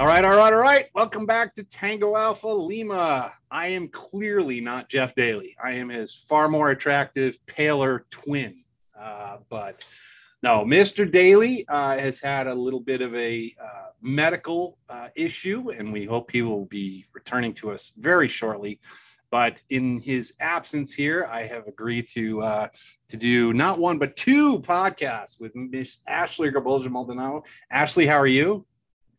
All right, all right, all right. Welcome back to Tango Alpha Lima. I am clearly not Jeff Daly. I am his far more attractive, paler twin. Uh, but no, Mr. Daly uh, has had a little bit of a uh, medical uh, issue, and we hope he will be returning to us very shortly. But in his absence here, I have agreed to uh, to do not one but two podcasts with Miss Ashley Garbolja Maldonado. Ashley, how are you?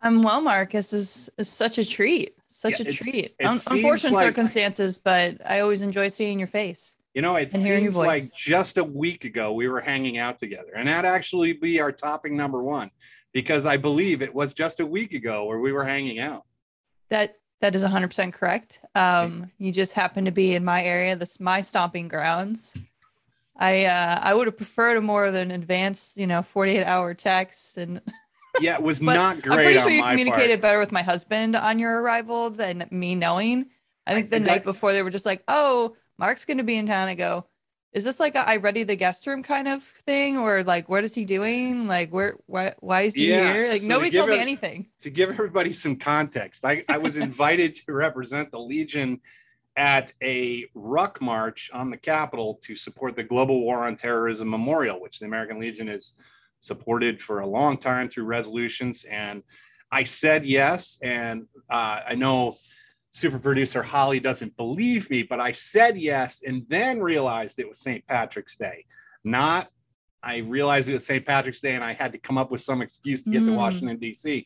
I'm well, Marcus. This is such a treat. Such Yeah, a treat. Un- unfortunate like- circumstances, but I always enjoy seeing your face. You know, it And hearing your seems like just a week ago we were hanging out together, and that actually be our topping number one because I believe it was just a week ago where we were hanging out. That that is 100% correct. Um, you just happen to be in my area. This my stomping grounds. I uh, I would have preferred a more than advanced, you know, 48 hour text and Yeah, it was But not great. I'm pretty sure you communicated part. better with my husband on your arrival than me knowing. I think the think night I- before they were just like, "Oh, Mark's going to be in town." I go, "Is this like a I ready the guest room kind of thing, or like what is he doing? Like where why why is he Yeah, here? Like so nobody give told me anything." to give everybody some context, I, I was invited to represent the Legion at a ruck march on the Capitol to support the Global War on Terrorism Memorial, which the American Legion has supported for a long time through resolutions. And I said yes. And uh, I know super producer Holly doesn't believe me, but I said yes and then realized it was St. Patrick's Day. Not, I realized it was St. Patrick's Day and I had to come up with some excuse to get to Mm. Washington, D.C.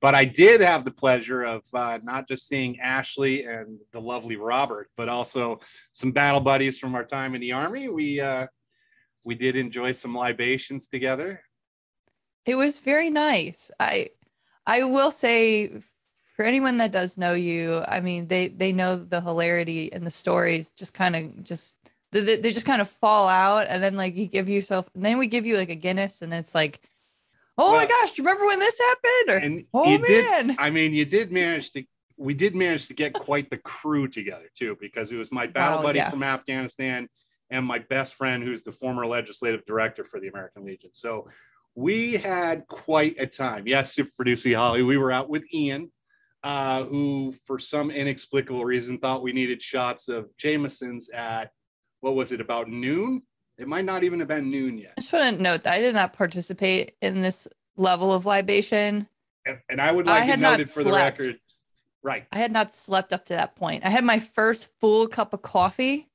But I did have the pleasure of uh, not just seeing Ashley and the lovely Robert, but also some battle buddies from our time in the Army. We, uh, we did enjoy some libations together. It was very nice. I I will say for anyone that does know you, I mean they they know the hilarity and the stories just kind of just they, they just kind of fall out and then like you give yourself and then we give you like a Guinness and it's like oh my gosh, do you remember when this happened? Or And oh you did, man. I mean, you did manage to, we did manage to get quite the crew together too, because it was my battle Wow, buddy yeah. from Afghanistan and my best friend, who's the former legislative director for the American Legion. So we had quite a time. Yes, super producer Holly, we were out with Ian, uh, who for some inexplicable reason thought we needed shots of Jameson's at what was it about noon? It might not even have been noon yet. I just want to note that I did not participate in this level of libation. And, and I would I like to had note not it for the record. Right. I had not slept up to that point. I had my first full cup of coffee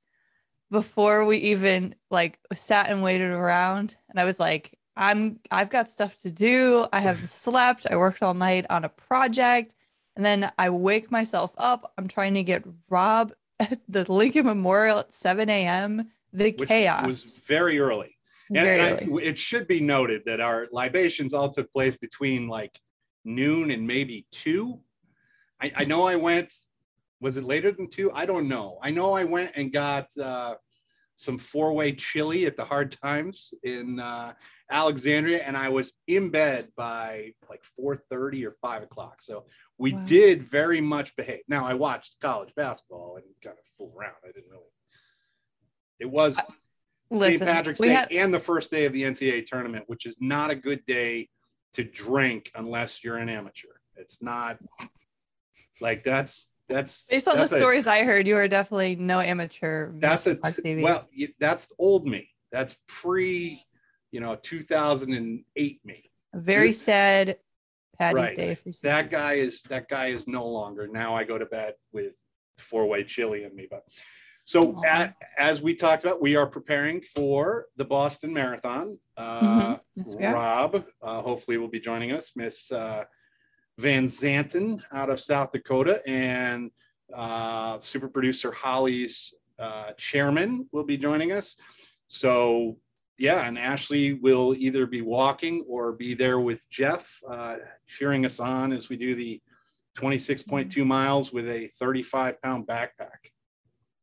before we even like sat and waited around. And I was like, I'm I've got stuff to do. I haven't slept. I worked all night on a project. And then I wake myself up. I'm trying to get Rob at the Lincoln Memorial at 7 a.m. The which chaos. was very early. And Very I- early. it should be noted that our libations all took place between like noon and maybe two. I, I know I went, was it later than two? I don't know. I know I went and got uh, some four way chili at the Hard Times in uh, Alexandria, and I was in bed by like 4:30 or 5 o'clock. So we Wow. did very much behave. Now I watched college basketball and kind of fool around. I didn't really. It was St. Patrick's Day had- and the first day of the NCAA tournament, which is not a good day to drink unless you're an amateur. It's not like that's that's Based on the that's a- stories I heard, you are definitely no amateur. that's a TV. well, that's old me. That's pre, you know, 2008 me. A very this- sad Patty's Right. Day for That guy is that guy is no longer. Now I go to bed with four way chili in me. But so at, as we talked about, we are preparing for the Boston Marathon. Uh, Mhm. Yes. Rob, uh, hopefully, will be joining us. Miss uh, Van Zanten out of South Dakota, and uh, super producer Holly's uh, chairman will be joining us. So, yeah, and Ashley will either be walking or be there with Jeff, uh, cheering us on as we do the 26.2 miles with a 35 pound backpack.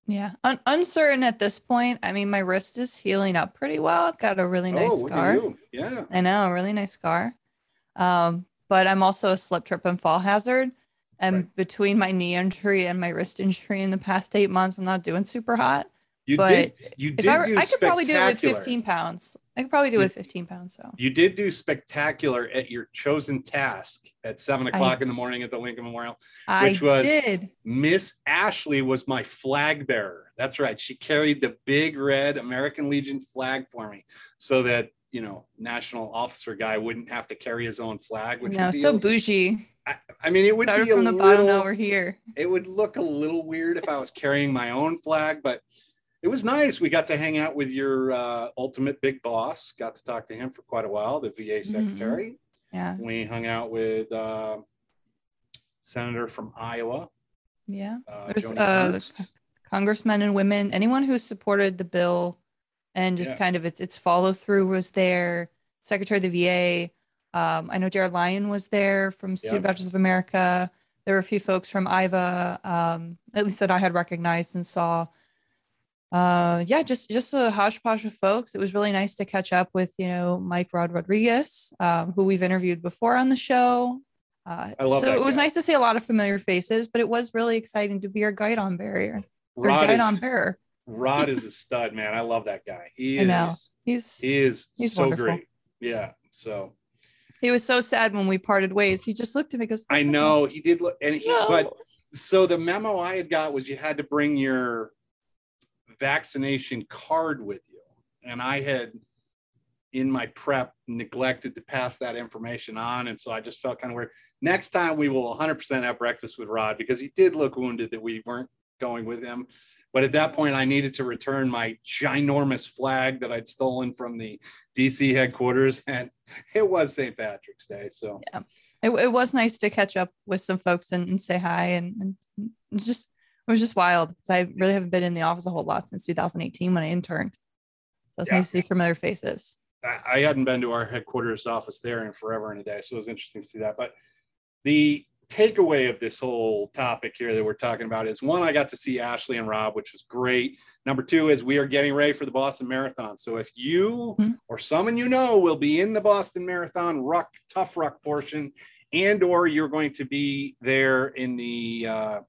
Yeah, Un- uncertain at this point. I mean, my wrist is healing up pretty well. Got a really nice oh, look at scar. you. Yeah. I know, a really nice scar. Um, but I'm also a slip, trip, and fall hazard. And Right. between my knee injury and my wrist injury in the past eight months, I'm not doing super hot. You But did. You did If I, were, I could probably do it with 15 pounds. I could probably do it with 15 pounds. So You did do spectacular at your chosen task at seven o'clock in the morning at the Lincoln Memorial. I Which was- did. Miss Ashley was my flag bearer. That's right. She carried the big red American Legion flag for me so that, you know, national officer guy wouldn't have to carry his own flag. Which No, would be so a- bougie. I, I mean, it would Started be from the little, bottom. Now we're here. it would look a little weird if I was carrying my own flag, but it was nice. We got to hang out with your uh, ultimate big boss. Got to talk to him for quite a while, the VA Mm-hmm. secretary. Yeah. We hung out with uh, senator from Iowa. Yeah. Uh, There's uh, Ernst. congressmen and women, anyone who supported the bill and just Yeah. kind of its its follow through was there. Secretary of the VA. Um, I know Jared Lyon was there from Student Yeah. Veterans of America. There were a few folks from IVA, um, at least that I had recognized and saw. Uh, yeah, just just a hodgepodge of folks. It was really nice to catch up with you know Mike Rod Rodriguez, um, who we've interviewed before on the show. Uh, I love so it was guy. nice to see a lot of familiar faces, but it was really exciting to be our guidon barrier or Rod guide is, on bearer. Rod is a stud, man. I love that guy. He is. He's He is He's so wonderful. great. Yeah. So he was so sad when we parted ways. He just looked at me and goes, I know he did look, and he, No. but so the memo I had got was you had to bring your vaccination card with you. And I had in my prep neglected to pass that information on. And so I just felt kind of weird. Next time we will 100% have breakfast with Rod because he did look wounded that we weren't going with him. But at that point, I needed to return my ginormous flag that I'd stolen from the DC headquarters. And it was St. Patrick's Day. So it, it was nice to catch up with some folks and, and say hi. And, and just, it was just wild. I really haven't been in the office a whole lot since 2018 when I interned. So it's Yeah. nice to see familiar faces. I, hadn't been to our headquarters office there in forever and a day. So it was interesting to see that. But the takeaway of this whole topic here that we're talking about is one, I got to see Ashley and Rob, which was great. Number two is we are getting ready for the Boston Marathon. So if you Mhm. or someone you know will be in the Boston Marathon ruck, tough ruck portion, and or you're going to be there in the uh,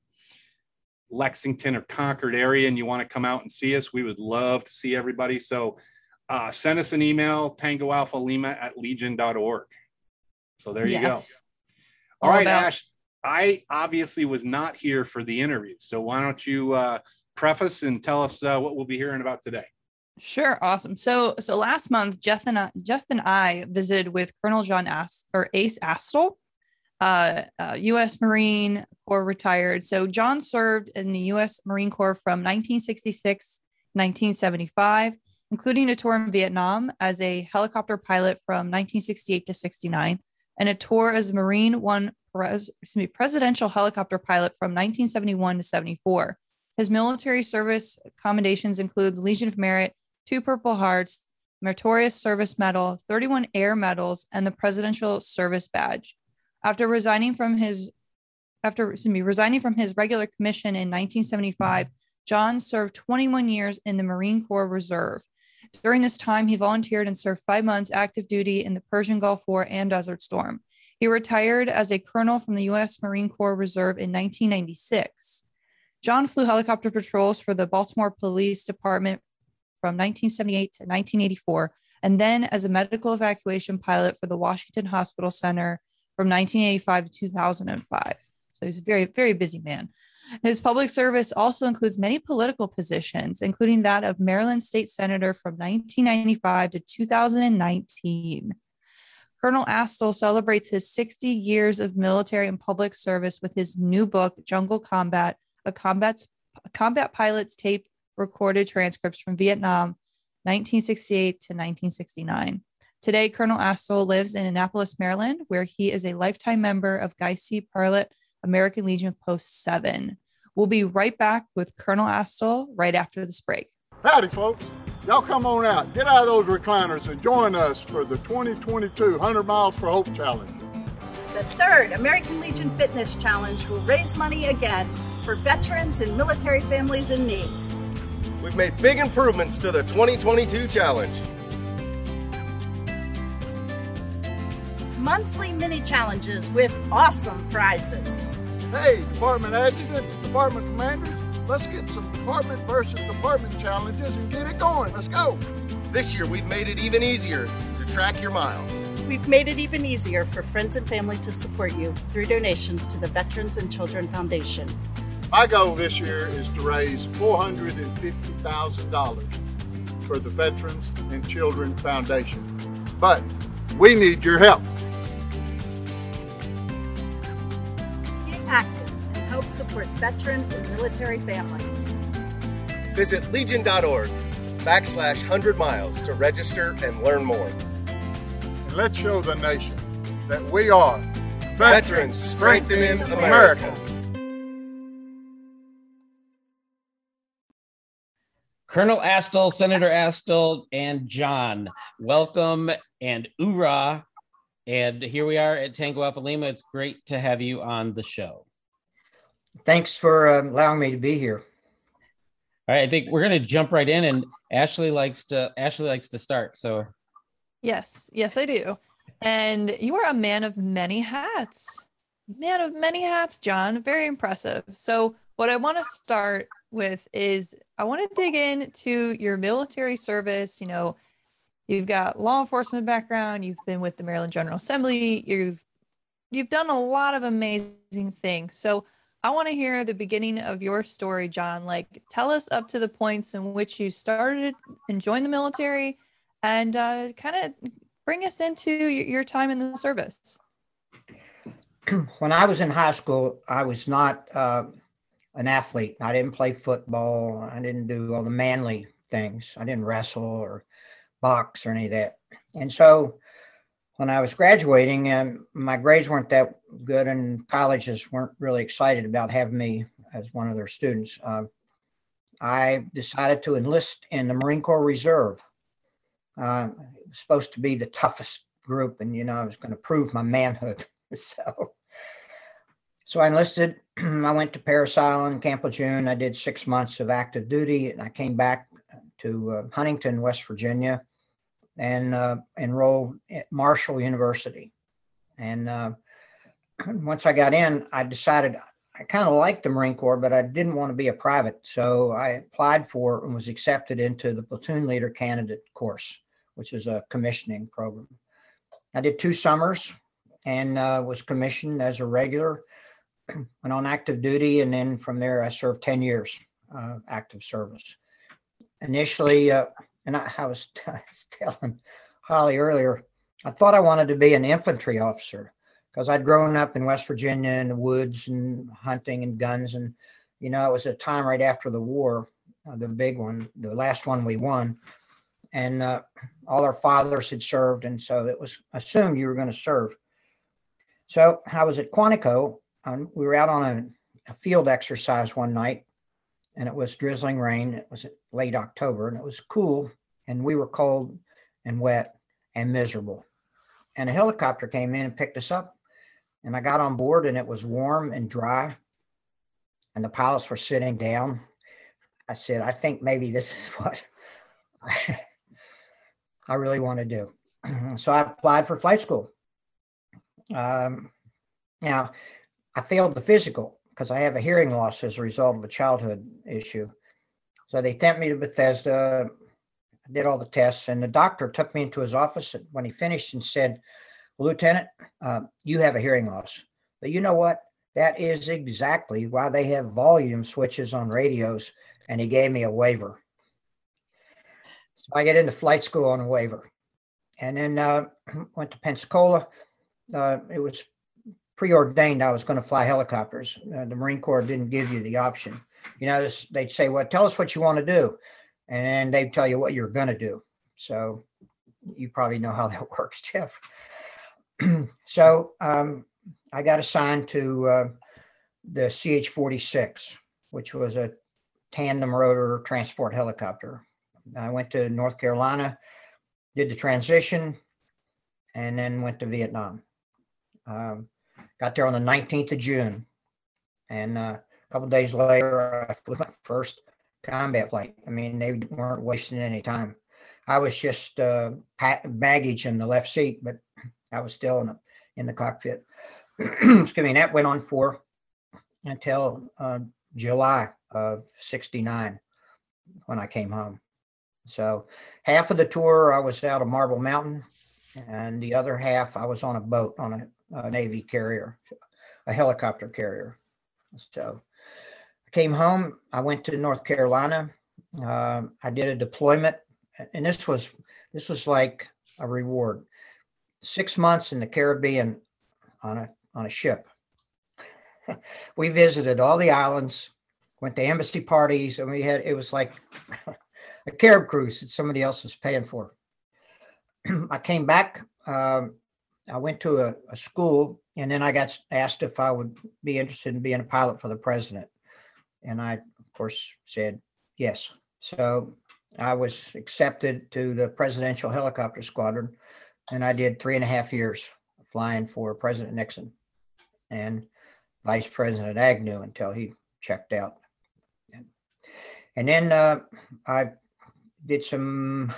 Lexington or Concord area and you want to come out and see us, we would love to see everybody. So uh, send us an email, tango alpha lima at legion.org. So there you go. Yes. All All right, about- Ash. I obviously was not here for the interview. So why don't you uh, preface and tell us uh, what we'll be hearing about today? Sure, awesome. So, so last month, Jeff and I, Jeff and I visited with Colonel John Ast or Ace Astle, uh, uh, U.S. Marine Corps retired. So John served in the U.S. Marine Corps from 1966 to 1975, including a tour in Vietnam as a helicopter pilot from 1968 to 69, and a tour as Marine One me, presidential helicopter pilot from 1971 to 74. His military service commendations include the Legion of Merit, two Purple Hearts, Meritorious Service Medal, 31 Air Medals, and the Presidential Service Badge. After resigning from his after excuse me, resigning from his regular commission in 1975, John served 21 years in the Marine Corps Reserve. During this time, he volunteered and served five months active duty in the Persian Gulf War and Desert Storm. He retired as a colonel from the U.S. Marine Corps Reserve in 1996. John flew helicopter patrols for the Baltimore Police Department from 1978 to 1984, and then as a medical evacuation pilot for the Washington Hospital Center from 1985 to 2005. So he's a very, very busy man. His public service also includes many political positions, including that of Maryland State Senator from 1995 to 2019. Colonel Astle celebrates his 60 years of military and public service with his new book, Jungle Combat, a combat, a combat pilot's tape recorded transcripts from Vietnam, 1968 to 1969. Today, Colonel Astle lives in Annapolis, Maryland, where he is a lifetime member of Guy C. Parlett American Legion Post 7. We'll be right back with Colonel Astle right after this break. Howdy, folks. Y'all come on out, get out of those recliners, and join us for the 2022 100 Miles for Hope Challenge. the third American Legion Fitness Challenge will raise money again for veterans and military families in need. We've made big improvements to the 2022 challenge. Monthly mini challenges with awesome prizes. Hey, department adjutants, department commanders, let's get some department versus department challenges and get it going. Let's go. This year, we've made it even easier to track your miles. We've made it even easier for friends and family to support you through donations to the Veterans and Children Foundation. My goal this year is to raise $450,000 for the Veterans and Children Foundation. But we need your help. Support veterans and military families. Visit legion.org backslash 100 miles to register and learn more. And let's show the nation that we are Veterans Strengthening America. Colonel Astle, Senator Astle, and John, welcome and oorah. And here we are at Tango Alpha Lima. It's great to have you on the show. Thanks for uh, allowing me to be here. All right, I think we're going to jump right in, and Ashley likes to Ashley likes to start. So, Yes, yes, I do. And you are a man of many hats. Man of many hats, John. Very impressive. So, what I want to start with is I want to dig into your military service. You know, you've got law enforcement background, you've been with the Maryland General Assembly, you've you've done a lot of amazing things. So, I want to hear the beginning of your story, John. Like, tell us up to the points in which you started and joined the military, and uh, kind of bring us into your, time in the service. when I was in high school, I was not uh, an athlete. I didn't play football. I didn't do all the manly things. I didn't wrestle or box or any of that. And so when I was graduating, um, my grades weren't that good, and colleges weren't really excited about having me as one of their students. Uh, I decided to enlist in the Marine Corps Reserve. Uh, it was supposed to be the toughest group, and you know I was going to prove my manhood. so, so I enlisted. I went to Parris Island, Camp Lejeune. I did six months of active duty, and I came back to uh, Huntington, West Virginia, and uh, enrolled at Marshall University. And uh, once I got in, I decided I kind of liked the Marine Corps, but I didn't want to be a private. So I applied for and was accepted into the platoon leader candidate course, which is a commissioning program. I did two summers and uh, was commissioned as a regular, went on active duty, and then from there I served 10 years uh, active service. Initially, uh, and I, I was, I was telling Holly earlier, I thought I wanted to be an infantry officer because I'd grown up in West Virginia in the woods and hunting and guns. And, you know, it was a time right after the war, uh, the big one, the last one we won. And uh, all our fathers had served. And so it was assumed you were going to serve. So I was at Quantico. Um, we were out on a, a field exercise one night and it was drizzling rain. It was late October and it was cool. And we were cold and wet and miserable. And a helicopter came in and picked us up and I got on board and it was warm and dry and the pilots were sitting down. I said, I think maybe this is what I, really want to do. so I applied for flight school. Um, now, I failed the physical because I have a hearing loss as a result of a childhood issue. So they sent me to Bethesda, did all the tests, and the doctor took me into his office when he finished and said, Lieutenant, uh, you have a hearing loss. But you know what? That is exactly why they have volume switches on radios. And he gave me a waiver. So I get into flight school on a waiver. And then uh, went to Pensacola. Uh, it was preordained I was going to fly helicopters. Uh, the Marine Corps didn't give you the option. You know, this, they'd say, well, tell us what you want to do. And then they'd tell you what you're going to do. So you probably know how that works, Jeff. so um, I got assigned to uh, the CH 46, which was a tandem rotor transport helicopter. I went to North Carolina, did the transition, and then went to Vietnam. Um, got there on the 19th of June. And uh, a couple days later, I flew my first combat flight. I mean, they weren't wasting any time. I was just uh, baggage in the left seat, but I was still in the, in the cockpit. Excuse me. That went on for until uh, July of 69 when I came home. So half of the tour I was out of Marble Mountain, and the other half I was on a boat on a, a Navy carrier, a helicopter carrier. So I came home. I went to North Carolina. Uh, I did a deployment, and this was this was like a reward. Six months in the Caribbean on a on a ship. we visited all the islands, went to embassy parties, and we had it was like a Carib cruise that somebody else was paying for. I came back. Um, I went to a, a, school, and then I got asked if I would be interested in being a pilot for the president, and I, of course, said yes. So I was accepted to the Presidential Helicopter Squadron, and I did three and a half years flying for President Nixon and Vice President Agnew until he checked out. And then uh, I did some,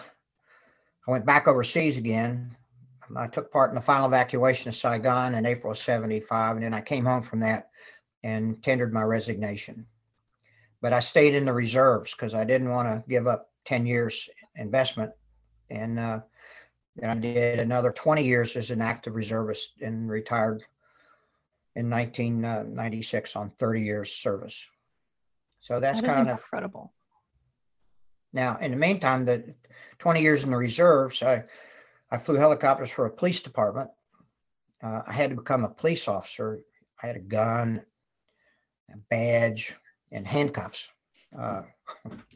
I went back overseas again. I took part in the final evacuation of Saigon in April of 75, and then I came home from that and tendered my resignation. But I stayed in the reserves because I didn't want to give up 10 years investment. And uh, then I did another 20 years as an active reservist and retired in 1996 on 30 years service. So that's that kind of incredible. Now, in the meantime, the 20 years in the reserves, I, I flew helicopters for a police department. Uh, I had to become a police officer. I had a gun, a badge, and handcuffs. Uh,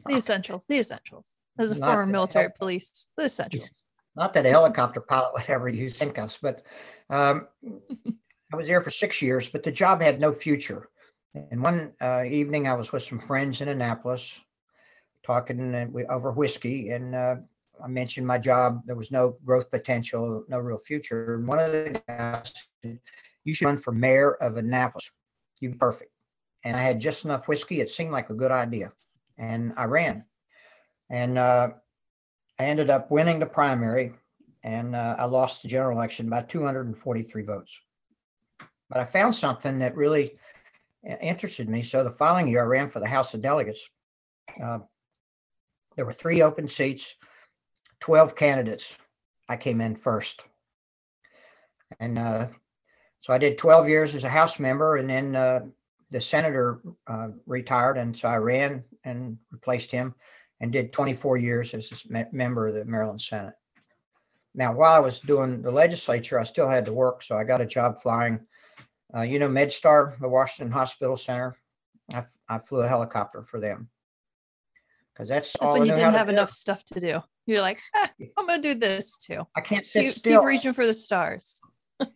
the essentials, the essentials. As a former military police, the essentials. Not that a helicopter pilot would ever use handcuffs, but um, I was there for six years, but the job had no future. And one uh, evening, I was with some friends in Annapolis, talking over whiskey, and uh, I mentioned my job. There was no growth potential, no real future. And one of the guys "You should run for mayor of Annapolis. You'd be perfect." And I had just enough whiskey. It seemed like a good idea, and I ran. And uh, I ended up winning the primary, and uh, I lost the general election by 243 votes. But I found something that really uh, interested me. So the following year, I ran for the House of Delegates. Uh, there were three open seats, 12 candidates. I came in first. And uh, so I did 12 years as a House member, and then uh, the senator uh, retired, and so I ran and replaced him and did 24 years as a member of the Maryland Senate. Now, while I was doing the legislature, I still had to work, so I got a job flying. Uh, you know, MedStar, the Washington Hospital Center. I, I flew a helicopter for them because that's just when you didn't have enough stuff to do. You're like, eh, I'm gonna do this too. I can't sit keep, still. Keep reaching for the stars. I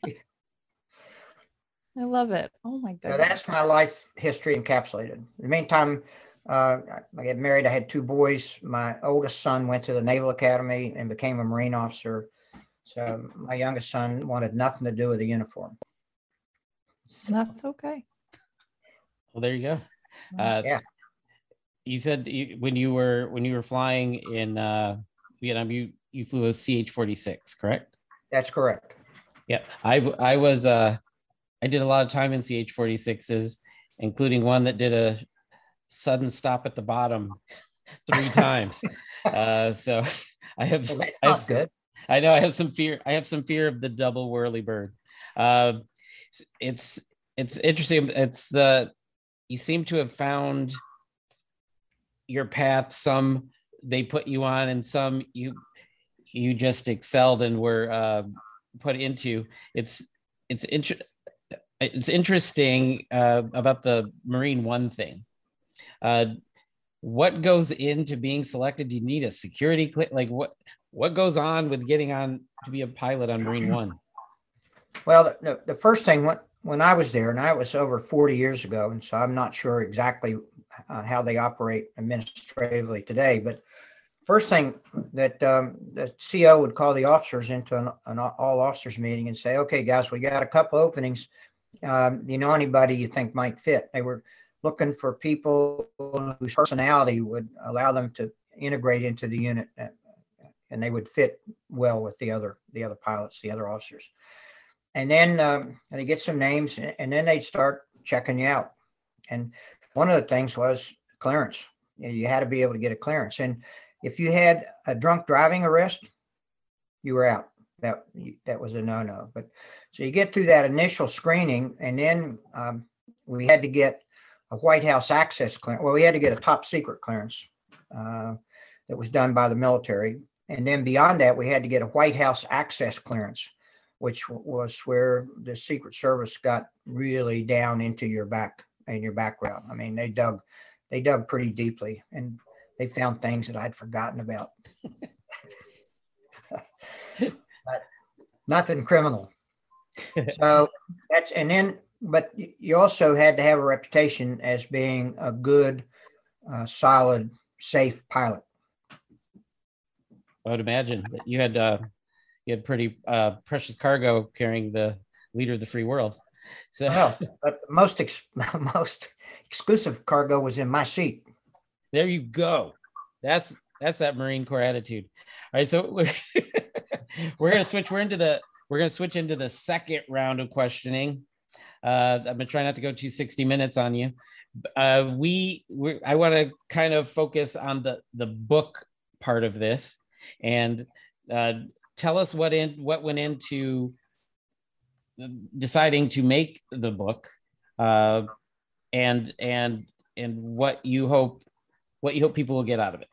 love it. Oh my god. So that's my life history encapsulated. In the meantime, uh, I got married. I had two boys. My oldest son went to the Naval Academy and became a Marine officer. So my youngest son wanted nothing to do with the uniform. So, that's okay. Well, there you go. Uh, yeah you said you, when you were when you were flying in uh, Vietnam, you you flew a CH forty six, correct? That's correct. Yeah, I I was uh, I did a lot of time in CH forty sixes, including one that did a sudden stop at the bottom three times. uh, so I have well, that's not good. I know I have some fear. I have some fear of the double whirly bird. Uh, it's it's interesting. It's the you seem to have found your path some they put you on and some you you just excelled and were uh, put into. It's it's inter- it's interesting uh, about the marine one thing. Uh, what goes into being selected? Do you need a security cl- like what what goes on with getting on to be a pilot on marine one? Well the, the first thing when, when i was there and i was over 40 years ago and so i'm not sure exactly uh, how they operate administratively today. But first thing that um, the CO would call the officers into an, an all officers meeting and say, okay, guys, we got a couple openings. um, you know anybody you think might fit. They were looking for people whose personality would allow them to integrate into the unit, uh, and they would fit well with the other the other pilots, the other officers. And then um, they get some names, and then they'd start checking you out. And one of the things was clearance. You had to be able to get a clearance, and if you had a drunk driving arrest, you were out. That that was a no-no. But so you get through that initial screening, and then um, we had to get a White House access clearance. Well, we had to get a top secret clearance uh, that was done by the military, and then beyond that, we had to get a White House access clearance, which was where the Secret Service got really down into your back and your background. I mean, they dug they dug pretty deeply, and they found things that I'd forgotten about. but nothing criminal. so that's and then but you also had to have a reputation as being a good, uh, solid, safe pilot. I would imagine that you had uh, you had pretty uh, precious cargo carrying the leader of the free world. So, well, but most ex- most exclusive cargo was in my seat. There you go. That's that's that Marine Corps attitude. All right, so we're, we're gonna switch. We're into the we're gonna switch into the second round of questioning. Uh, I'm gonna try not to go to 60 minutes on you. Uh, we, we I want to kind of focus on the the book part of this and uh, tell us what in what went into deciding to make the book uh, and and and what you hope what you hope people will get out of it.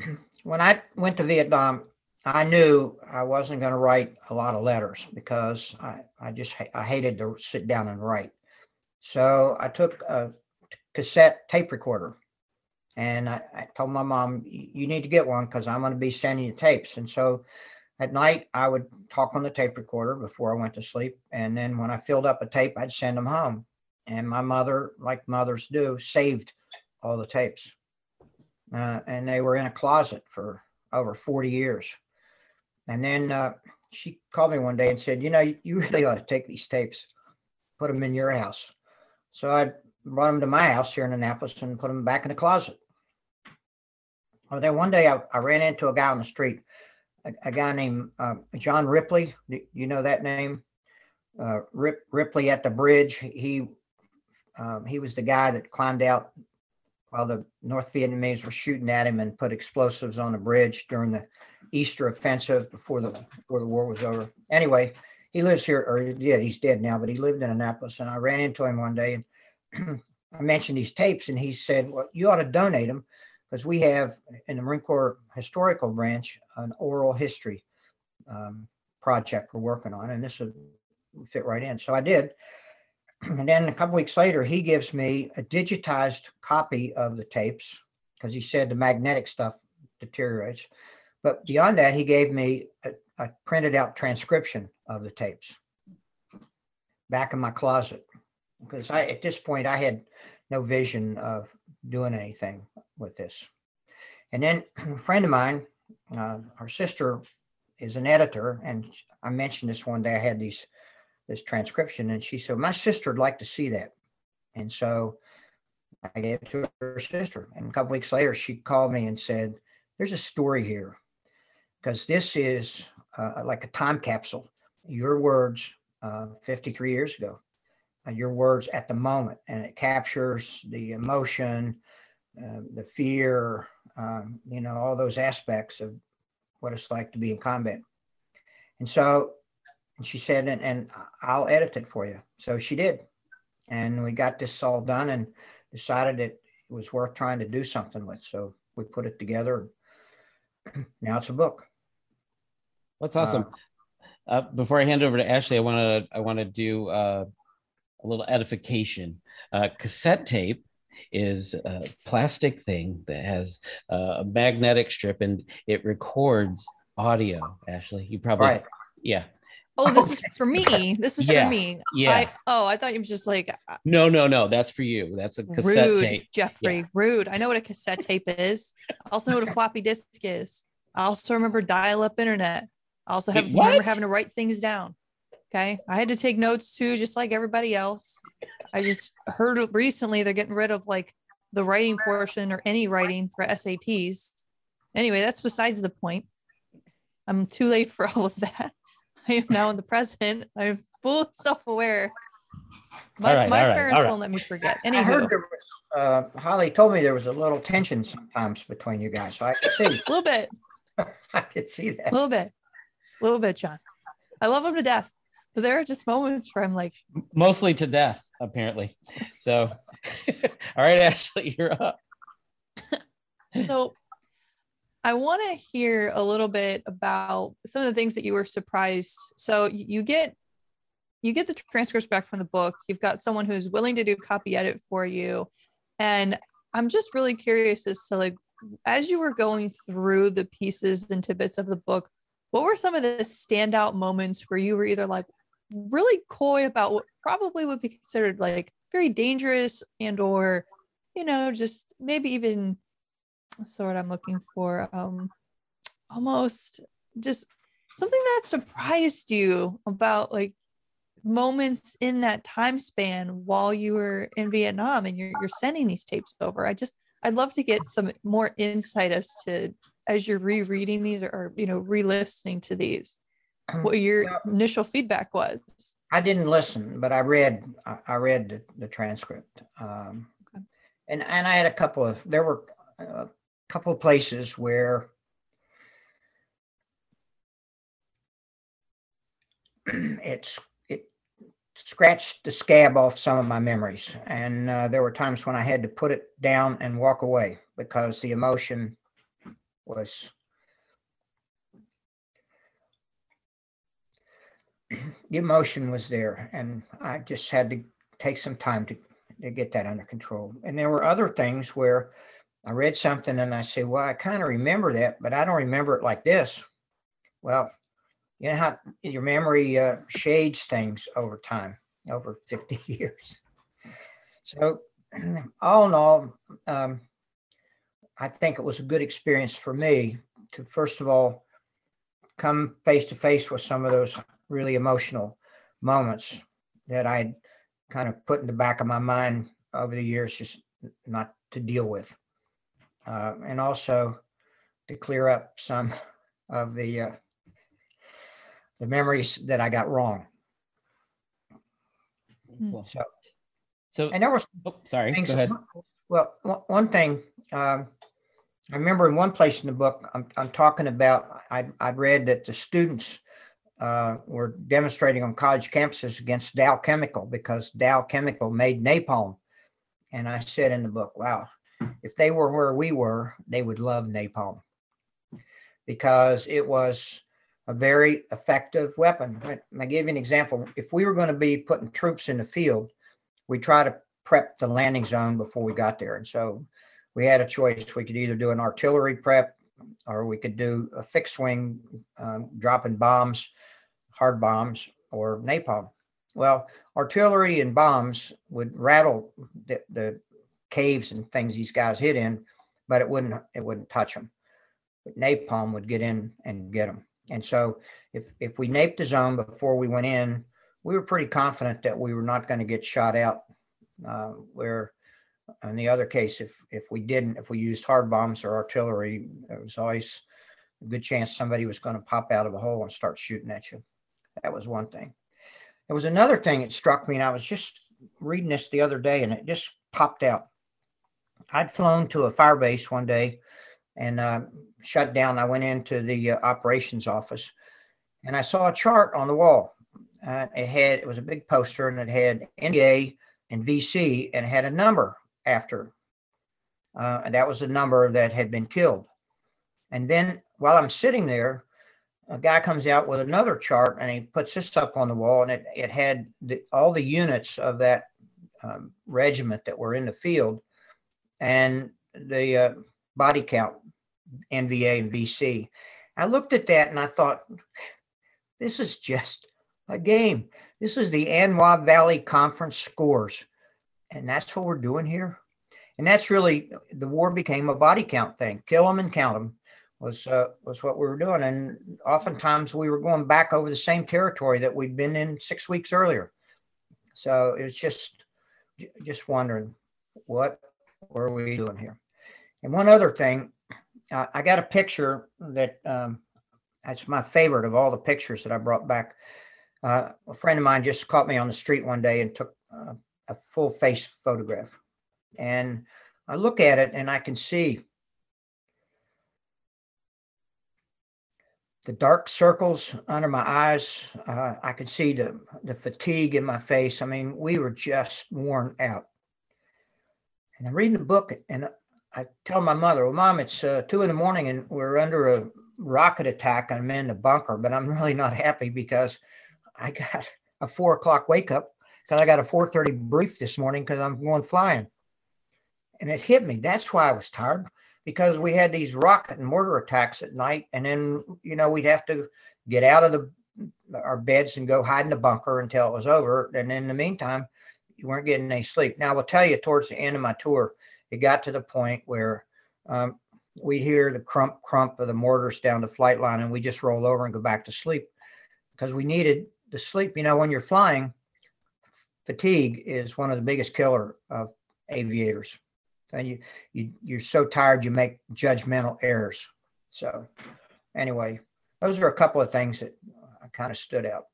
When i went to vietnam i knew i wasn't going to write a lot of letters because i i just i hated to sit down and write. So i took a cassette tape recorder and I, I told my mom you need to get one because i'm going to be sending you tapes. And so at night i would talk on the tape recorder before i went to sleep. And then when i filled up a tape i'd send them home. And my mother like mothers do saved all the tapes uh, and they were in a closet for over 40 years and then uh, she called me one day and said you know you really ought to take these tapes put them in your house so i brought them to my house here in annapolis and put them back in the closet well then one day i, I ran into a guy on the street a, a guy named uh, John Ripley. You know that name? Uh, Rip, Ripley at the bridge. He um, he was the guy that climbed out while the North Vietnamese were shooting at him and put explosives on the bridge during the Easter offensive before the before the war was over. Anyway, he lives here, or yeah, he's dead now, but he lived in Annapolis. And I ran into him one day and I mentioned these tapes, and he said, "Well, you ought to donate them because we have in the Marine Corps Historical Branch an oral history um, project we're working on, and this would fit right in. So I did. And then a couple weeks later, he gives me a digitized copy of the tapes because he said the magnetic stuff deteriorates. But beyond that, he gave me a, a printed out transcription of the tapes back in my closet because I at this point I had no vision of doing anything with this. And then a friend of mine, uh, her sister is an editor, and I mentioned this one day. I had these this transcription, and she said, "My sister would like to see that," and so I gave it to her sister. And a couple weeks later, she called me and said, "There's a story here, because this is uh, like a time capsule. Your words uh, 53 years ago, uh, your words at the moment, and it captures the emotion." uh, the fear, um, you know, all those aspects of what it's like to be in combat. And so and she said, and, and I'll edit it for you. So she did. And we got this all done and decided it was worth trying to do something with. So we put it together. Now it's a book. That's awesome. Uh, uh, before I hand over to Ashley, I want to I want to do uh, a little edification. Uh, cassette tape is a plastic thing that has a magnetic strip and it records audio. Ashley, you probably, right. yeah. Oh, this oh, is for me. This is yeah. for me. Yeah. I, oh, I thought you were just like uh, no, no, no. That's for you. That's a cassette rude, tape. Jeffrey. Yeah. Rude. I know what a cassette tape is. I also know what a floppy disk is. I also remember dial-up internet. I also have Wait, remember having to write things down. Okay. I had to take notes too, just like everybody else. I just heard recently they're getting rid of like the writing portion or any writing for SATs. Anyway, that's besides the point. I'm too late for all of that. I am now in the present. I'm full self aware. My, All right, my all right, parents all right. won't let me forget. I heard Anywho, there was, uh, Holly told me there was a little tension sometimes between you guys. So I could see, a little bit, I could see that a little bit, a little bit, John. I love him to death, but there are just moments where I'm like, Mostly to death, apparently. So, all right, Ashley, you're up. So I want to hear a little bit about some of the things that you were surprised. So you get you get the transcripts back from the book. You've got someone who's willing to do copy edit for you. And I'm just really curious as to like as you were going through the pieces and tidbits of the book, what were some of the standout moments where you were either like really coy about what probably would be considered like very dangerous and or you know just maybe even word I'm looking for? Um, almost just something that surprised you about like moments in that time span while you were in Vietnam and you're you're sending these tapes over. I just I'd love to get some more insight as to as you're rereading these or, or you know re-listening to these what your Well- initial feedback was. I didn't listen, but I read, I, I read the, the transcript. Um, Okay. and, and I had a couple of, there were a couple of places where it's, it scratched the scab off some of my memories. And uh, there were times when I had to put it down and walk away because the emotion was the emotion was there and I just had to take some time to, to get that under control. And there were other things where I read something and I say, well, I kind of remember that, but I don't remember it like this. Well, you know how your memory uh, shades things over time, over 50 years. So all in all, um, I think it was a good experience for me to, first of all, come face to face with some of those really emotional moments that I'd kind of put in the back of my mind over the years, just not to deal with. Uh, and also to clear up some of the uh, the memories that I got wrong. Cool. So, So, and there was oh, sorry. things. Go ahead. Well, one, one thing um, I remember in one place in the book, I'm, I'm talking about. I I read that the students uh, were demonstrating on college campuses against Dow Chemical because Dow Chemical made napalm, and I said in the book, "Wow, if they were where we were, they would love napalm because it was." A very effective weapon. I give you an example. If we were going to be putting troops in the field, we try to prep the landing zone before we got there. And so we had a choice. We could either do an artillery prep or we could do a fixed wing, um, dropping bombs, hard bombs, or napalm. Well, artillery and bombs would rattle the, the caves and things these guys hid in, but it wouldn't it wouldn't touch them. But napalm would get in and get them. And so if if we naped the zone before we went in, we were pretty confident that we were not going to get shot out. Uh, where in the other case, if if we didn't, if we used hard bombs or artillery, there was always a good chance somebody was going to pop out of a hole and start shooting at you. That was one thing. There was another thing that struck me, and I was just reading this the other day, and it just popped out. I'd flown to a fire base one day and uh, shut down. I went into the uh, operations office, and I saw a chart on the wall. Uh, it had it was a big poster, and it had NVA and VC, and it had a number after. Uh, and that was the number that had been killed. And then while I'm sitting there, a guy comes out with another chart and he puts this up on the wall, and it, it had the, all the units of that um, regiment that were in the field and the uh, body count, NVA and VC. I looked at that and I thought, this is just a game. This is the Ohio Valley Conference scores. And that's what we're doing here. And that's really the war became a body count thing. Kill them and count them. was uh, was what we were doing, and oftentimes we were going back over the same territory that we'd been in six weeks earlier. So it was just just wondering what were we doing here. And one other thing, uh, I got a picture that um, that's my favorite of all the pictures that I brought back. Uh, a friend of mine just caught me on the street one day and took uh, a full face photograph, and I look at it and I can see the dark circles under my eyes. Uh, I could see the, the fatigue in my face. I mean, we were just worn out. And I'm reading a book, and I tell my mother, Well, mom, it's uh, two in the morning, and we're under a rocket attack. I'm in the bunker, but I'm really not happy because I got a four o'clock wake up because I got a 4:30 brief this morning because I'm going flying. And it hit me. That's why I was tired because we had these rocket and mortar attacks at night, and then you know we'd have to get out of the our beds and go hide in the bunker until it was over. And in the meantime, you weren't getting any sleep. Now I will tell you, towards the end of my tour, it got to the point where um, we'd hear the crump crump of the mortars down the flight line, and we just roll over and go back to sleep because we needed the sleep. You know, when you're flying, fatigue is one of the biggest killer of aviators and you you you're so tired you make judgmental errors. So anyway, those are a couple of things that kind of stood out.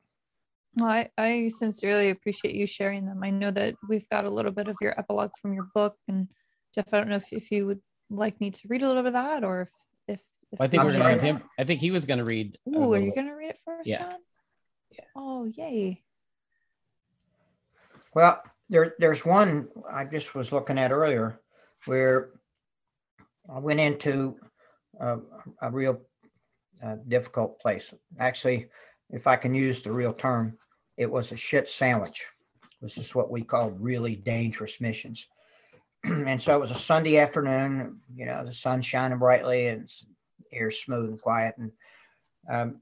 Well, I, I sincerely appreciate you sharing them. I know that we've got a little bit of your epilogue from your book, and Jeff, I don't know if, if you would like me to read a little bit of that, or if if, if I think we're gonna have him. I think he was gonna read. Ooh, are you gonna read it first, yeah. John? Yeah. Oh, yay! Well, there there's one I just was looking at earlier where I went into a, a real uh, difficult place. Actually, if I can use the real term, it was a shit sandwich. This is what we call really dangerous missions. and so it was a Sunday afternoon, you know, the sun shining brightly and air smooth and quiet. And um,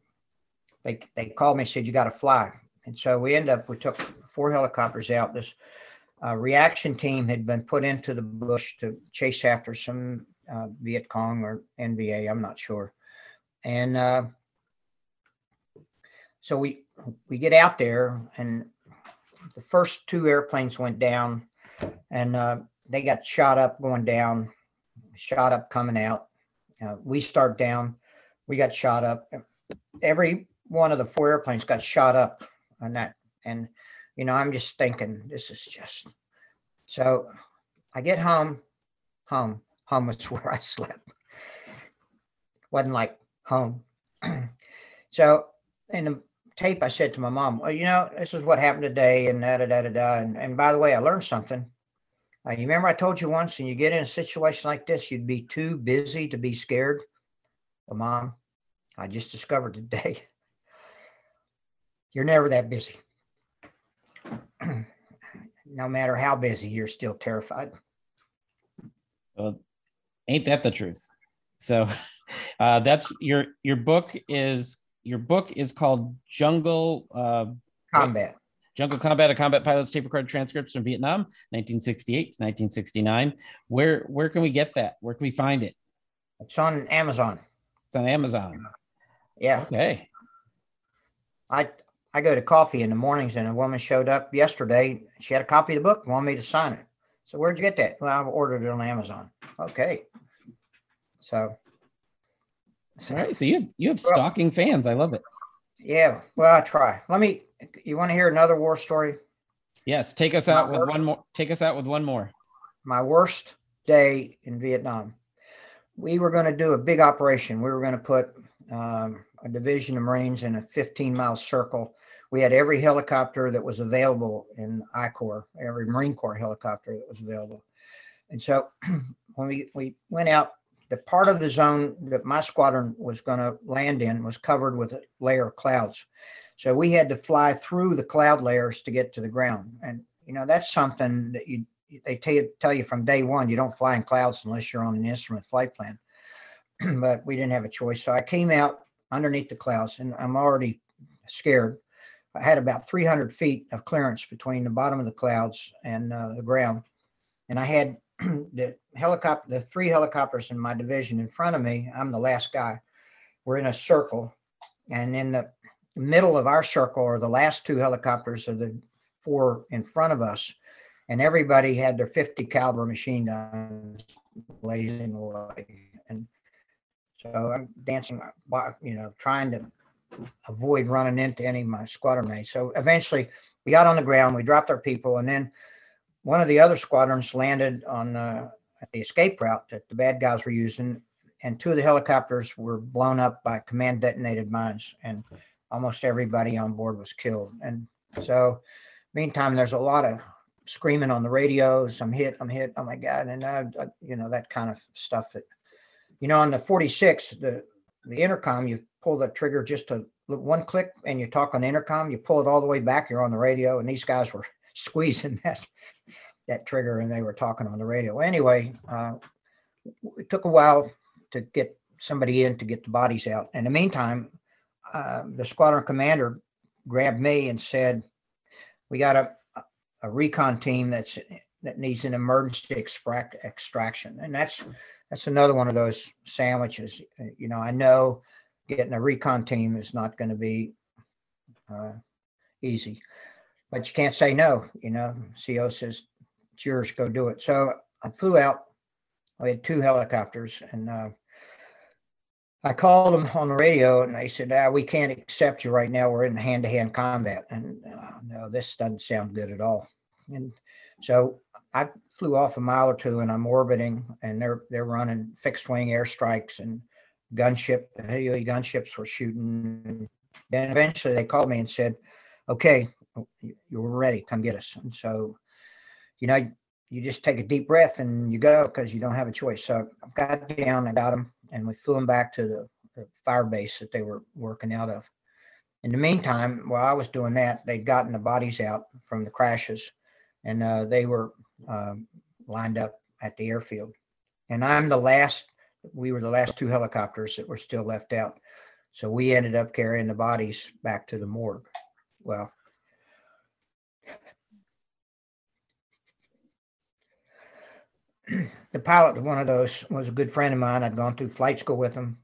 they, they called me said, you got to fly. And so we end up, we took four helicopters out. This a reaction team had been put into the bush to chase after some uh, Viet Cong or NVA, I'm not sure. And uh, so we we get out there, and the first two airplanes went down, and uh, they got shot up going down, shot up coming out. Uh, we start down, we got shot up. Every one of the four airplanes got shot up on that, and you know, I'm just thinking this is just so I get home, home, home was where I slept. Wasn't like home. so in the tape, I said to my mom, well, you know, this is what happened today and da da da da da. And, and by the way, I learned something. Uh, you remember I told you once, when you get in a situation like this, you'd be too busy to be scared. Well, mom, I just discovered today, you're never that busy no matter how busy, you're still terrified. Well, ain't that the truth? So uh, that's your your book is your book is called Jungle uh, Combat. Jungle Combat: A Combat Pilot's Tape Recorded Transcripts from Vietnam, 1968 to 1969. Where where can we get that? Where can we find it? It's on Amazon. It's on Amazon. Yeah. Okay. I I go to coffee in the mornings, and a woman showed up yesterday. She had a copy of the book, wanted me to sign it. So where'd you get that? Well, I ordered it on Amazon. Okay. So. All right. So you have, you have stalking well, fans. I love it. Yeah. Well, I try. Let me. You want to hear another war story? Yes. Take us out my with worst, one more. Take us out with one more. My worst day in Vietnam. We were going to do a big operation. We were going to put um, a division of Marines in a 15 mile circle we had every helicopter that was available in I Corps, every Marine Corps helicopter that was available. And so when we, we went out, the part of the zone that my squadron was going to land in was covered with a layer of clouds. So we had to fly through the cloud layers to get to the ground. And, you know, that's something that you, they tell you, tell you from day one, you don't fly in clouds unless you're on an instrument flight plan. but we didn't have a choice. So I came out underneath the clouds and I'm already scared. I had about 300 feet of clearance between the bottom of the clouds and uh, the ground. And I had the helicopter, the three helicopters in my division in front of me, I'm the last guy. We're in a circle, and in the middle of our circle are the last two helicopters of the four in front of us, and everybody had their 50 caliber machine guns blazing away. And so I'm dancing, you know, trying to avoid running into any of my squadron mates. So eventually, we got on the ground, we dropped our people, and then one of the other squadrons landed on uh, the escape route that the bad guys were using, and two of the helicopters were blown up by command detonated mines, and almost everybody on board was killed. And so, meantime, there's a lot of screaming on the radios. I'm hit. I'm hit. Oh my god! And you know that kind of stuff. That you know, on the 46, the the intercom, you pull the trigger just to one click, and you talk on the intercom. You pull it all the way back. You're on the radio, and these guys were squeezing that that trigger, and they were talking on the radio. Anyway, uh, it took a while to get somebody in to get the bodies out. In the meantime, uh, the squadron commander grabbed me and said, "We got a a recon team that's that needs an emergency extract extraction," and that's that's another one of those sandwiches. Uh, You know, I know getting a recon team is not going to be uh, easy, but you can't say no. You know, CO says it's yours, go do it. So I flew out. We had two helicopters, and uh, I called them on the radio, and they said, ah, "We can't accept you right now. We're in hand-to-hand combat." And uh, no, this doesn't sound good at all. And so I flew off a mile or two, and I'm orbiting, and they're they're running fixed-wing airstrikes and gunship. The gunships were shooting. And then eventually they called me and said, "Okay, you're ready. Come get us." And so, you know, you just take a deep breath and you go because you don't have a choice. So I got down, I got them, and we flew them back to the, the fire base that they were working out of. In the meantime, while I was doing that, they'd gotten the bodies out from the crashes, and uh, they were um, lined up at the airfield. And I'm the last. We were the last two helicopters that were still left out. So we ended up carrying the bodies back to the morgue. Well, the pilot of one of those was a good friend of mine. I'd gone through flight school with him.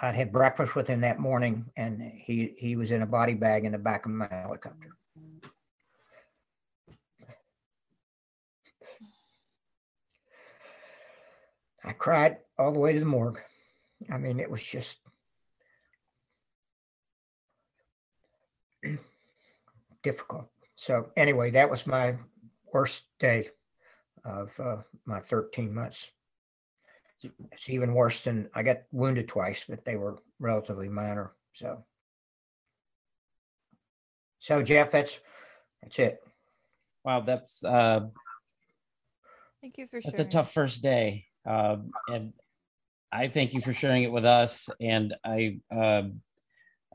I'd had breakfast with him that morning, and he he was in a body bag in the back of my helicopter. I cried all the way to the morgue. I mean, it was just difficult. So anyway, that was my worst day of uh, my 13 months. It's even worse than I got wounded twice, but they were relatively minor. So, so Jeff, that's that's it. Wow, that's uh, Thank you for that's a tough first day, um, and I thank you for sharing it with us. And I, um,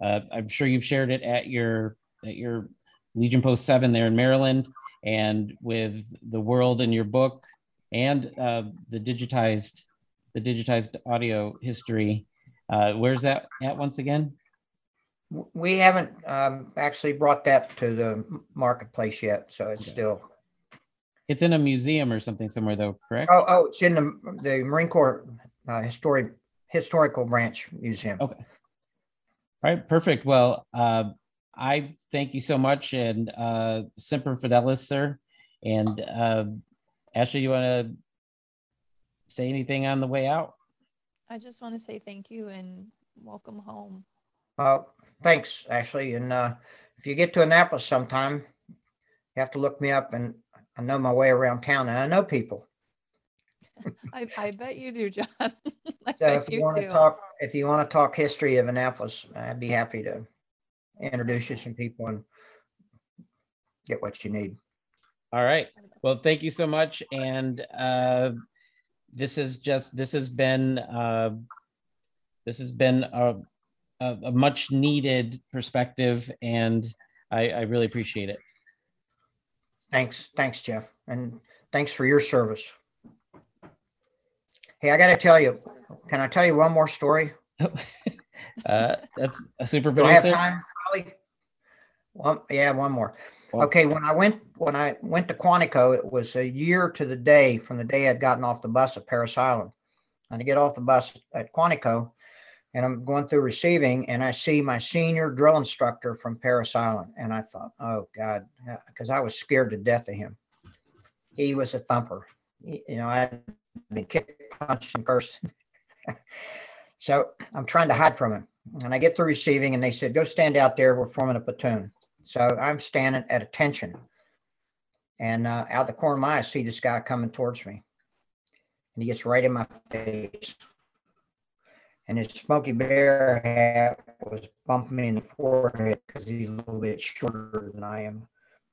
uh, I'm sure you've shared it at your at your Legion Post Seven there in Maryland, and with the world in your book, and uh, the digitized the digitized audio history. Uh, where's that at once again? We haven't um, actually brought that to the marketplace yet, so it's Okay. still. It's in a museum or something somewhere, though, correct? Oh, oh, it's in the the Marine Corps uh, historic historical branch museum. Okay. All right, perfect. Well, uh, I thank you so much, and uh, Semper Fidelis, sir. And uh, Ashley, you want to say anything on the way out? I just want to say thank you and welcome home. Uh, thanks, Ashley. And uh, if you get to Annapolis sometime, you have to look me up, and I know my way around town, and I know people. I, I bet you do, John. So if you want to talk, if you want to talk history of Annapolis, I'd be happy to introduce you to some people and get what you need. All right. Well, thank you so much. And uh, this is just this has been uh, this has been a, a, a much needed perspective, and I, I really appreciate it. Thanks, thanks, Jeff, and thanks for your service. Hey, I got to tell you, can I tell you one more story? Uh, that's a super Do I have producer. time? One, yeah, one more. Okay, when I went when I went to Quantico, it was a year to the day from the day I'd gotten off the bus at Parris Island. And I get off the bus at Quantico, and I'm going through receiving, and I see my senior drill instructor from Parris Island, and I thought, oh God, because I was scared to death of him. He was a thumper. You know, I had been kicked, punched, and cursed. so I'm trying to hide from him, and I get through receiving, and they said, go stand out there. We're forming a platoon. So I'm standing at attention. And uh, out the corner of my eye, I see this guy coming towards me. And he gets right in my face. And his smoky Bear hat was bumping me in the forehead because he's a little bit shorter than I am.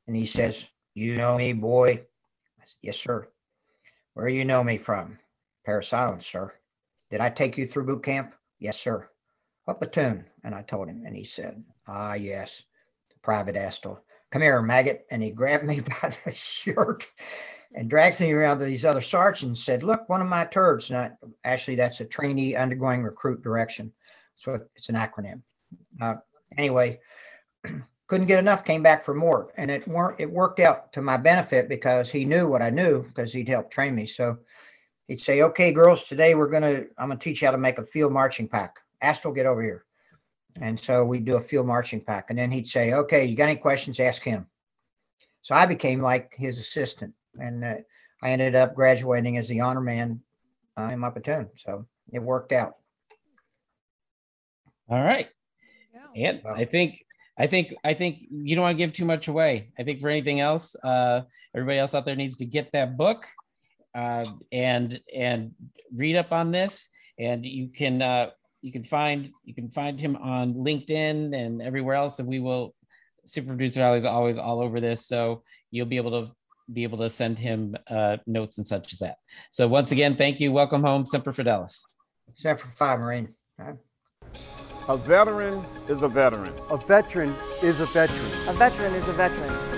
And he says, You know me, boy? I said, Yes, sir. Where you know me from? Parris Island, sir. Did I take you through boot camp? Yes, sir. What platoon? And I told him, and he said, Ah, yes. Private Astle. Come here, maggot. And he grabbed me by the shirt and drags me around to these other sergeants and said, Look, one of my turds. I, actually, that's a trainee undergoing recruit direction. So it's an acronym. Uh, anyway, couldn't get enough, came back for more. And it, wor- it worked out to my benefit because he knew what I knew because he'd helped train me. So he'd say, Okay, girls, today we're going to, I'm going to teach you how to make a field marching pack. Astle, get over here. And so we'd do a field marching pack. And then he'd say, okay, you got any questions? Ask him. So I became like his assistant. And uh, I ended up graduating as the honor man uh, in my platoon. So it worked out. All right. Yeah. And I think I think I think you don't want to give too much away. I think for anything else, uh, everybody else out there needs to get that book uh, and and read up on this. And you can uh, you can find you can find him on LinkedIn and everywhere else. And we will Super Producer Valley is always all over this, so you'll be able to be able to send him uh, notes and such as that. So once again, thank you. Welcome home, Semper Fidelis. Except for five Marine. A veteran is a veteran. A veteran is a veteran. A veteran is a veteran.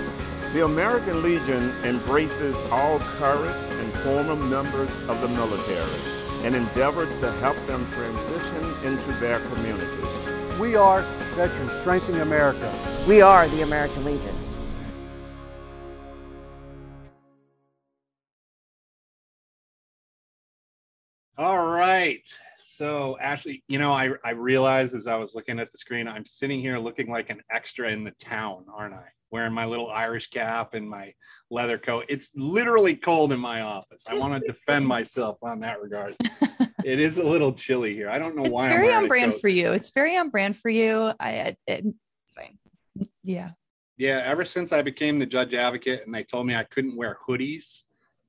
The American Legion embraces all courage and former members of the military and endeavors to help them transition into their communities. We are Veterans Strengthening America. We are the American Legion. All right. So, Ashley, you know, I, I realized as I was looking at the screen, I'm sitting here looking like an extra in the town, aren't I? Wearing my little Irish cap and my leather coat. It's literally cold in my office. I want to defend myself on that regard. It is a little chilly here. I don't know It's why. I'm very on brand for you. It's very on brand for you. I, it, it's fine. Yeah. Yeah, ever since I became the judge advocate and they told me I couldn't wear hoodies,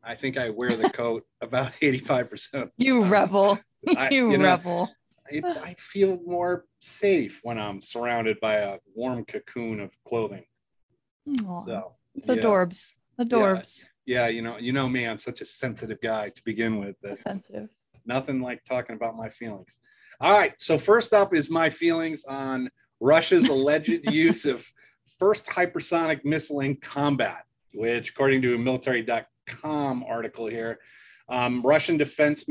I think I wear the coat about 85%. You rebel. I- you, you know, rebel. I, I feel more safe when I'm surrounded by a warm cocoon of clothing. Aw, So it's yeah. adorbs. Adorbs. Yeah, you know, you know me, I'm such a sensitive guy to begin with. That sensitive. nothing like talking about my feelings. All right, so first up is my feelings on Russia's alleged use of first hypersonic missile in combat, which, according to a military.com article here, um, Russian Defense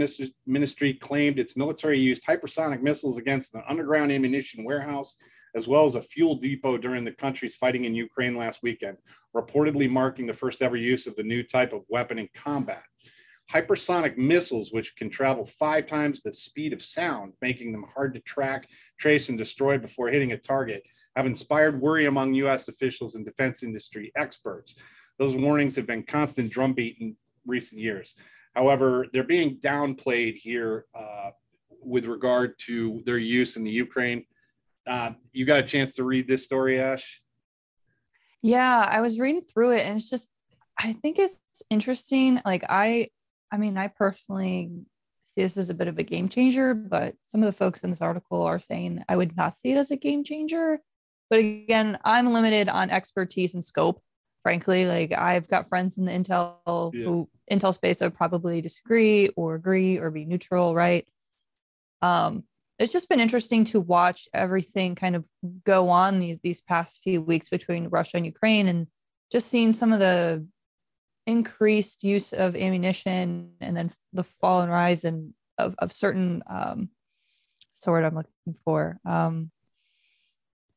Ministry claimed its military used hypersonic missiles against an underground ammunition warehouse as well as a fuel depot during the country's fighting in Ukraine last weekend, reportedly marking the first ever use of the new type of weapon in combat. Hypersonic missiles, which can travel five times the speed of sound, making them hard to track, trace, and destroy before hitting a target, have inspired worry among U.S. officials and defense industry experts. Those warnings have been constant drumbeat in recent years. However, they're being downplayed here uh, with regard to their use in the Ukraine. Uh, you got a chance to read this story, Ash? Yeah, I was reading through it and it's just I think it's interesting. Like I I mean, I personally see this as a bit of a game changer, but some of the folks in this article are saying I would not see it as a game changer. But again, I'm limited on expertise and scope. Frankly, like I've got friends in the Intel Yeah. who Intel space that would probably disagree or agree or be neutral, right? Um, it's just been interesting to watch everything kind of go on these these past few weeks between Russia and Ukraine and just seeing some of the increased use of ammunition and then the fall and rise and of, of certain um sword I'm looking for. Um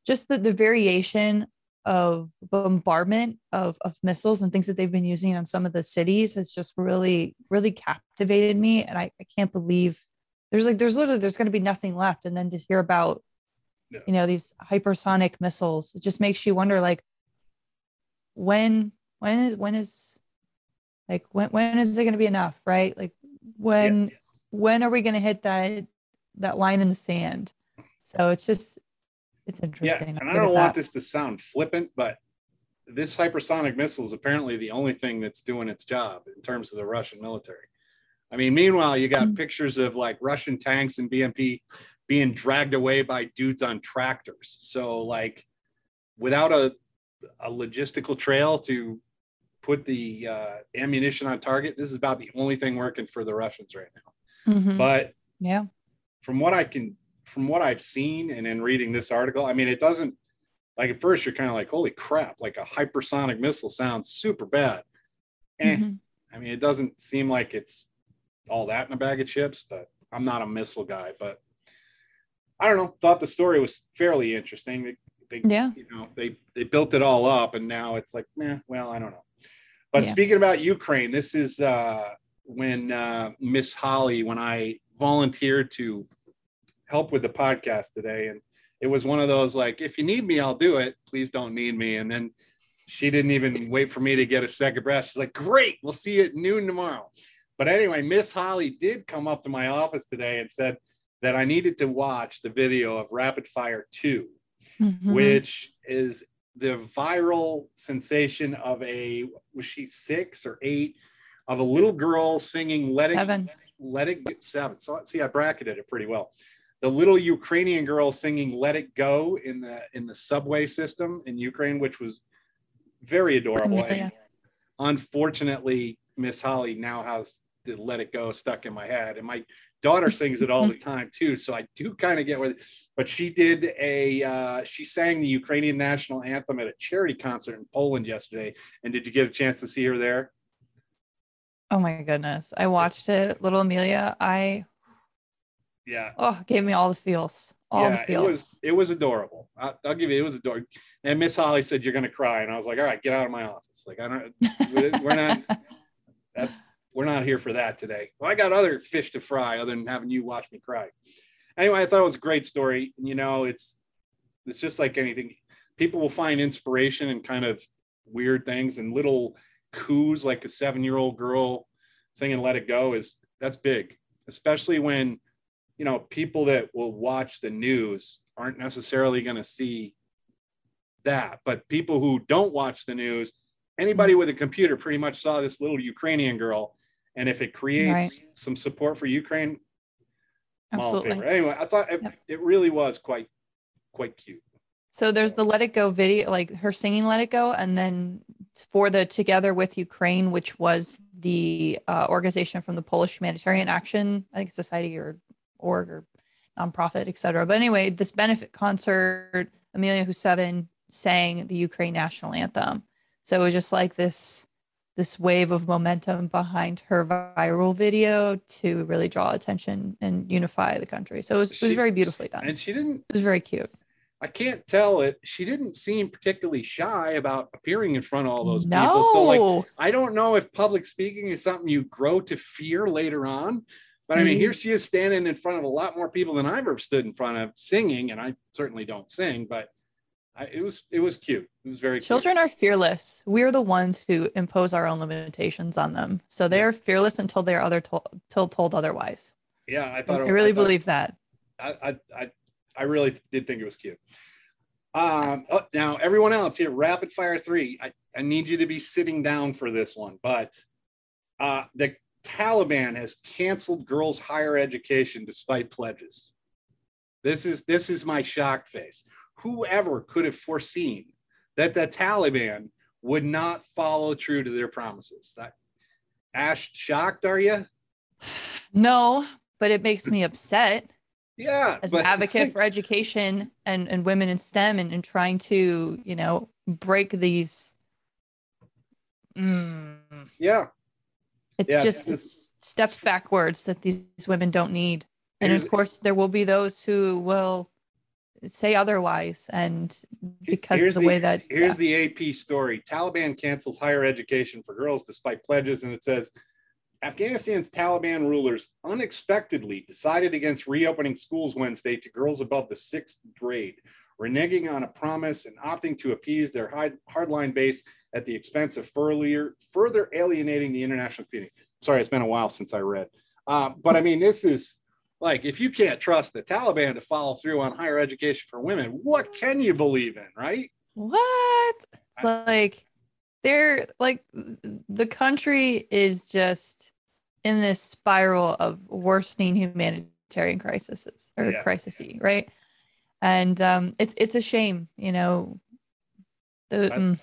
just the, the variation of bombardment of, of missiles and things that they've been using on some of the cities has just really, really captivated me. And I, I can't believe there's like, there's literally, there's going to be nothing left. And then to hear about, you know, these hypersonic missiles, it just makes you wonder like, when, when is, when is, like, when, when is it going to be enough? Right. Like, when, when are we going to hit that, that line in the sand? So it's just, it's interesting Yeah, and I don't want that. this to sound flippant, but this hypersonic missile is apparently the only thing that's doing its job in terms of the Russian military. I mean, meanwhile, you got pictures of like Russian tanks and BMP being dragged away by dudes on tractors. So, like, without a, a logistical trail to put the uh, ammunition on target, this is about the only thing working for the Russians right now. Mhm. But yeah, from what I can, from what I've seen and in reading this article, I mean, it doesn't like at first you're kind of like, holy crap, like a hypersonic missile sounds super bad. Eh, Mhm. I mean, it doesn't seem like it's all that in a bag of chips, but I'm not a missile guy, but I don't know. Thought the story was fairly interesting. They, they Yeah. you know, they they built it all up, and now it's like, eh, well, I don't know. But Yeah. speaking about Ukraine, this is uh, when uh, Miss Holly, when I volunteered to help with the podcast today, and it was one of those like, if you need me, I'll do it. Please don't need me. And then she didn't even wait for me to get a second breath. She's like, great, we'll see you at noon tomorrow. But anyway, Miss Holly did come up to my office today and said that I needed to watch the video of Rapid Fire 2, Mhm. which is the viral sensation of a was she six or eight of a little girl singing let it Seven. let it Go- seven so see i bracketed it pretty well the little ukrainian girl singing let it go in the in the subway system in ukraine which was very adorable Amelia. and unfortunately miss holly now has the let it go stuck in my head and my daughter sings it all the time too so i do kind of get where but she did a uh, she sang the ukrainian national anthem at a charity concert in poland yesterday and did you get a chance to see her there Oh my goodness. I watched it. Little Amelia, I yeah oh gave me all the feels. All the yeah, feels. it was it was adorable. I, I'll give you it was adorable. And Miss Holly said you're gonna cry, and I was like, all right, get out of my office. Like I don't, we're not. That's we're not here for that today. Well, I got other fish to fry other than having you watch me cry. Anyway, I thought it was a great story. You know, it's it's just like anything. People will find inspiration in kind of weird things and little coups, like a seven year old girl singing "Let It Go" is that's big, especially when you know people that will watch the news aren't necessarily going to see that but people who don't watch the news anybody with a computer pretty much saw this little ukrainian girl and if it creates Right. some support for ukraine I'm all in Absolutely. anyway i thought it, it really was quite quite cute So there's the Let It Go video, like her singing Let It Go, and then for the Together with Ukraine, which was the uh, organization from the Polish Humanitarian Action, I think Society or org or nonprofit, etc. But anyway, this benefit concert, Amelia who's seven sang the Ukraine national anthem. So it was just like this this wave of momentum behind her viral video to really draw attention and unify the country. So it was, it was very beautifully done. and she didn't It was very cute. I can't tell it. She didn't seem particularly shy about appearing in front of all those people. So, like, I don't know if public speaking is something you grow to fear later on. But I mean, here mm. she is standing in front of a lot more people than I've ever stood in front of singing, and I certainly don't sing, but I, it was it was cute. It was very Children are fearless. We're the ones who impose our own limitations on them. So they're fearless until they're other told, till told otherwise. Yeah, I I, thought. it- really I thought- believe that. I, I, I, I really did think it was cute. Um, oh, now everyone else here, rapid fire three. I, I need you to be sitting down for this one, but uh, the Taliban has canceled girls' higher education despite pledges. This is this is my shocked face. Whoever could have foreseen that the Taliban would not follow true to their promises? That Ash, shocked are you? No, but it makes me upset Yeah, as an advocate like- for education and, and women in STEM and, and trying to, you know, break these. Mm, yeah, it's Yeah, just it's- steps backwards that these women don't need. And Here's- of course, there will be those who will say otherwise. And because here's of the, way that here's the AP story. Taliban cancels higher education for girls despite pledges, and it says Afghanistan's Taliban rulers unexpectedly decided against reopening schools Wednesday to girls above the sixth grade, reneging on a promise and opting to appease their hard, hardline base at the expense of further, further alienating the international community. Sorry, it's been a while since I read. Uh, but I mean, this is like if you can't trust the Taliban to follow through on higher education for women, what can you believe in, right? what? It's like they're like the country is just in this spiral of worsening humanitarian crises or Yeah. crises, right? And um, it's it's a shame, you know. The, mm,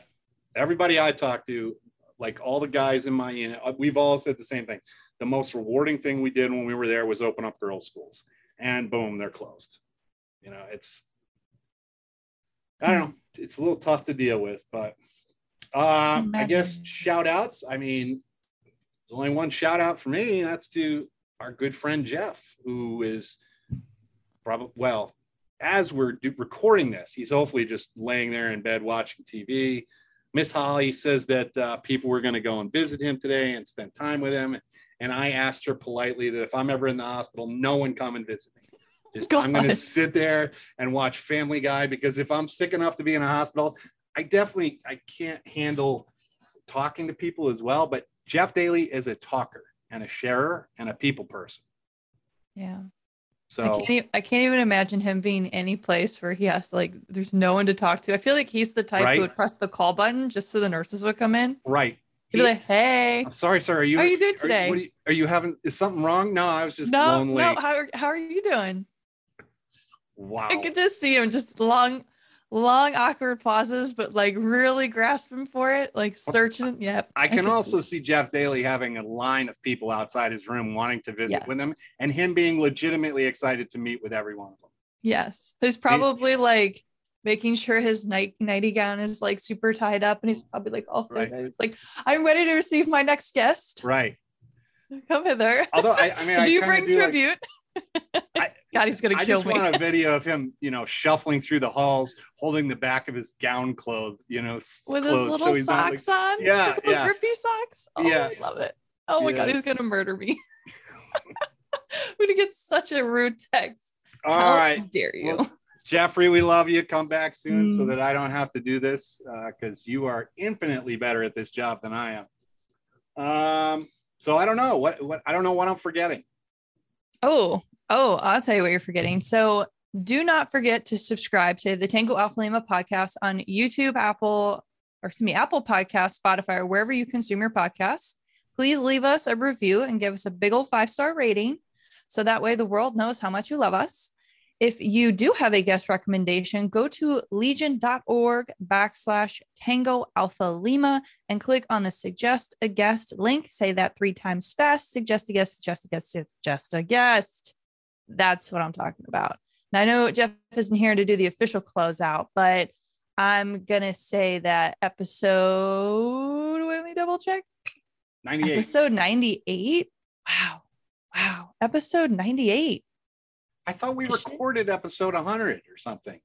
Everybody I talk to, like all the guys in my unit, uh, we've all said the same thing. The most rewarding thing we did when we were there was open up girls' schools, and boom, they're closed. You know, it's I don't know, it's a little tough to deal with, but uh, I guess shout outs. I mean, there's only one shout out for me, and that's to our good friend Jeff, who is probably well, as we're do- recording this, he's hopefully just laying there in bed watching TV. Miss Holly says that uh, people were going to go and visit him today and spend time with him. And I asked her politely that if I'm ever in the hospital, no one come and visit me. Just, I'm going to sit there and watch Family Guy because if I'm sick enough to be in a hospital, I definitely I can't handle talking to people as well. But Jeff Daly is a talker and a sharer and a people person. yeah. So I can't, e- I can't even imagine him being any place where he has like there's no one to talk to. I feel like he's the type Right. who would press the call button just so the nurses would come in. right. He'd be like, "Hey, I'm sorry, sir. Are you? How are you doing today? what are, you, are you having? Is something wrong? No, I was just no, lonely. no, how are, how are you doing?" wow. I could just see him just long, long awkward pauses, but like really grasping for it, like oh, searching. Yep. I can also see- see Jeff Daly having a line of people outside his room wanting to visit with him, and him being legitimately excited to meet with every one of them. Yes, who's probably like making sure his night nighty gown is like super tied up, and he's probably like all Right. It's like I'm ready to receive my next guest. Right. Come hither. Although I, I mean, I do you bring do like- tribute? God, he's gonna I kill just me. want a video of him, you know, shuffling through the halls, holding the back of his gown clothes, you know, With his little he's not, like- socks on. Yeah, his little yeah. grippy socks. Oh, Yeah. I love it. Oh my god, he's gonna murder me. We're gonna get such a rude text. All How right. dare you? Well, Jeffrey, we love you. Come back soon so Mm. that I don't have to do this because you are infinitely better at this job than I am. Um, so I don't know what what I don't know what I'm forgetting. Oh, oh, I'll tell you what you're forgetting. So do not forget to subscribe to the Tango Alpha Lima podcast on YouTube, Apple, or excuse me, Apple Podcasts, Spotify, or wherever you consume your podcasts. Please leave us a review and give us a big old five star rating. So that way the world knows how much you love us. If you do have a guest recommendation, go to legion.org backslash tango alpha lima and click on the suggest a guest link. Say that three times fast. Suggest a guest, suggest a guest, suggest a guest. That's what I'm talking about. Now I know Jeff isn't here to do the official closeout, but I'm gonna say that episode. Let me double check. 98. Episode 98. Wow. Wow. Episode 98. I thought we recorded episode 100 or something.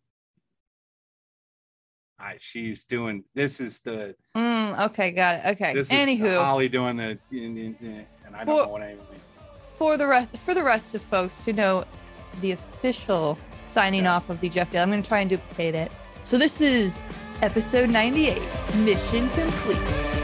Right, she's doing this is the Mm, okay, got it. Okay. this is Anywho, Holly doing the and I don't Well- know what any of it means. for the rest for the rest of folks who know the official signing off of the Jeff Daly, I'm going to try and duplicate it. So this is episode 98, mission complete.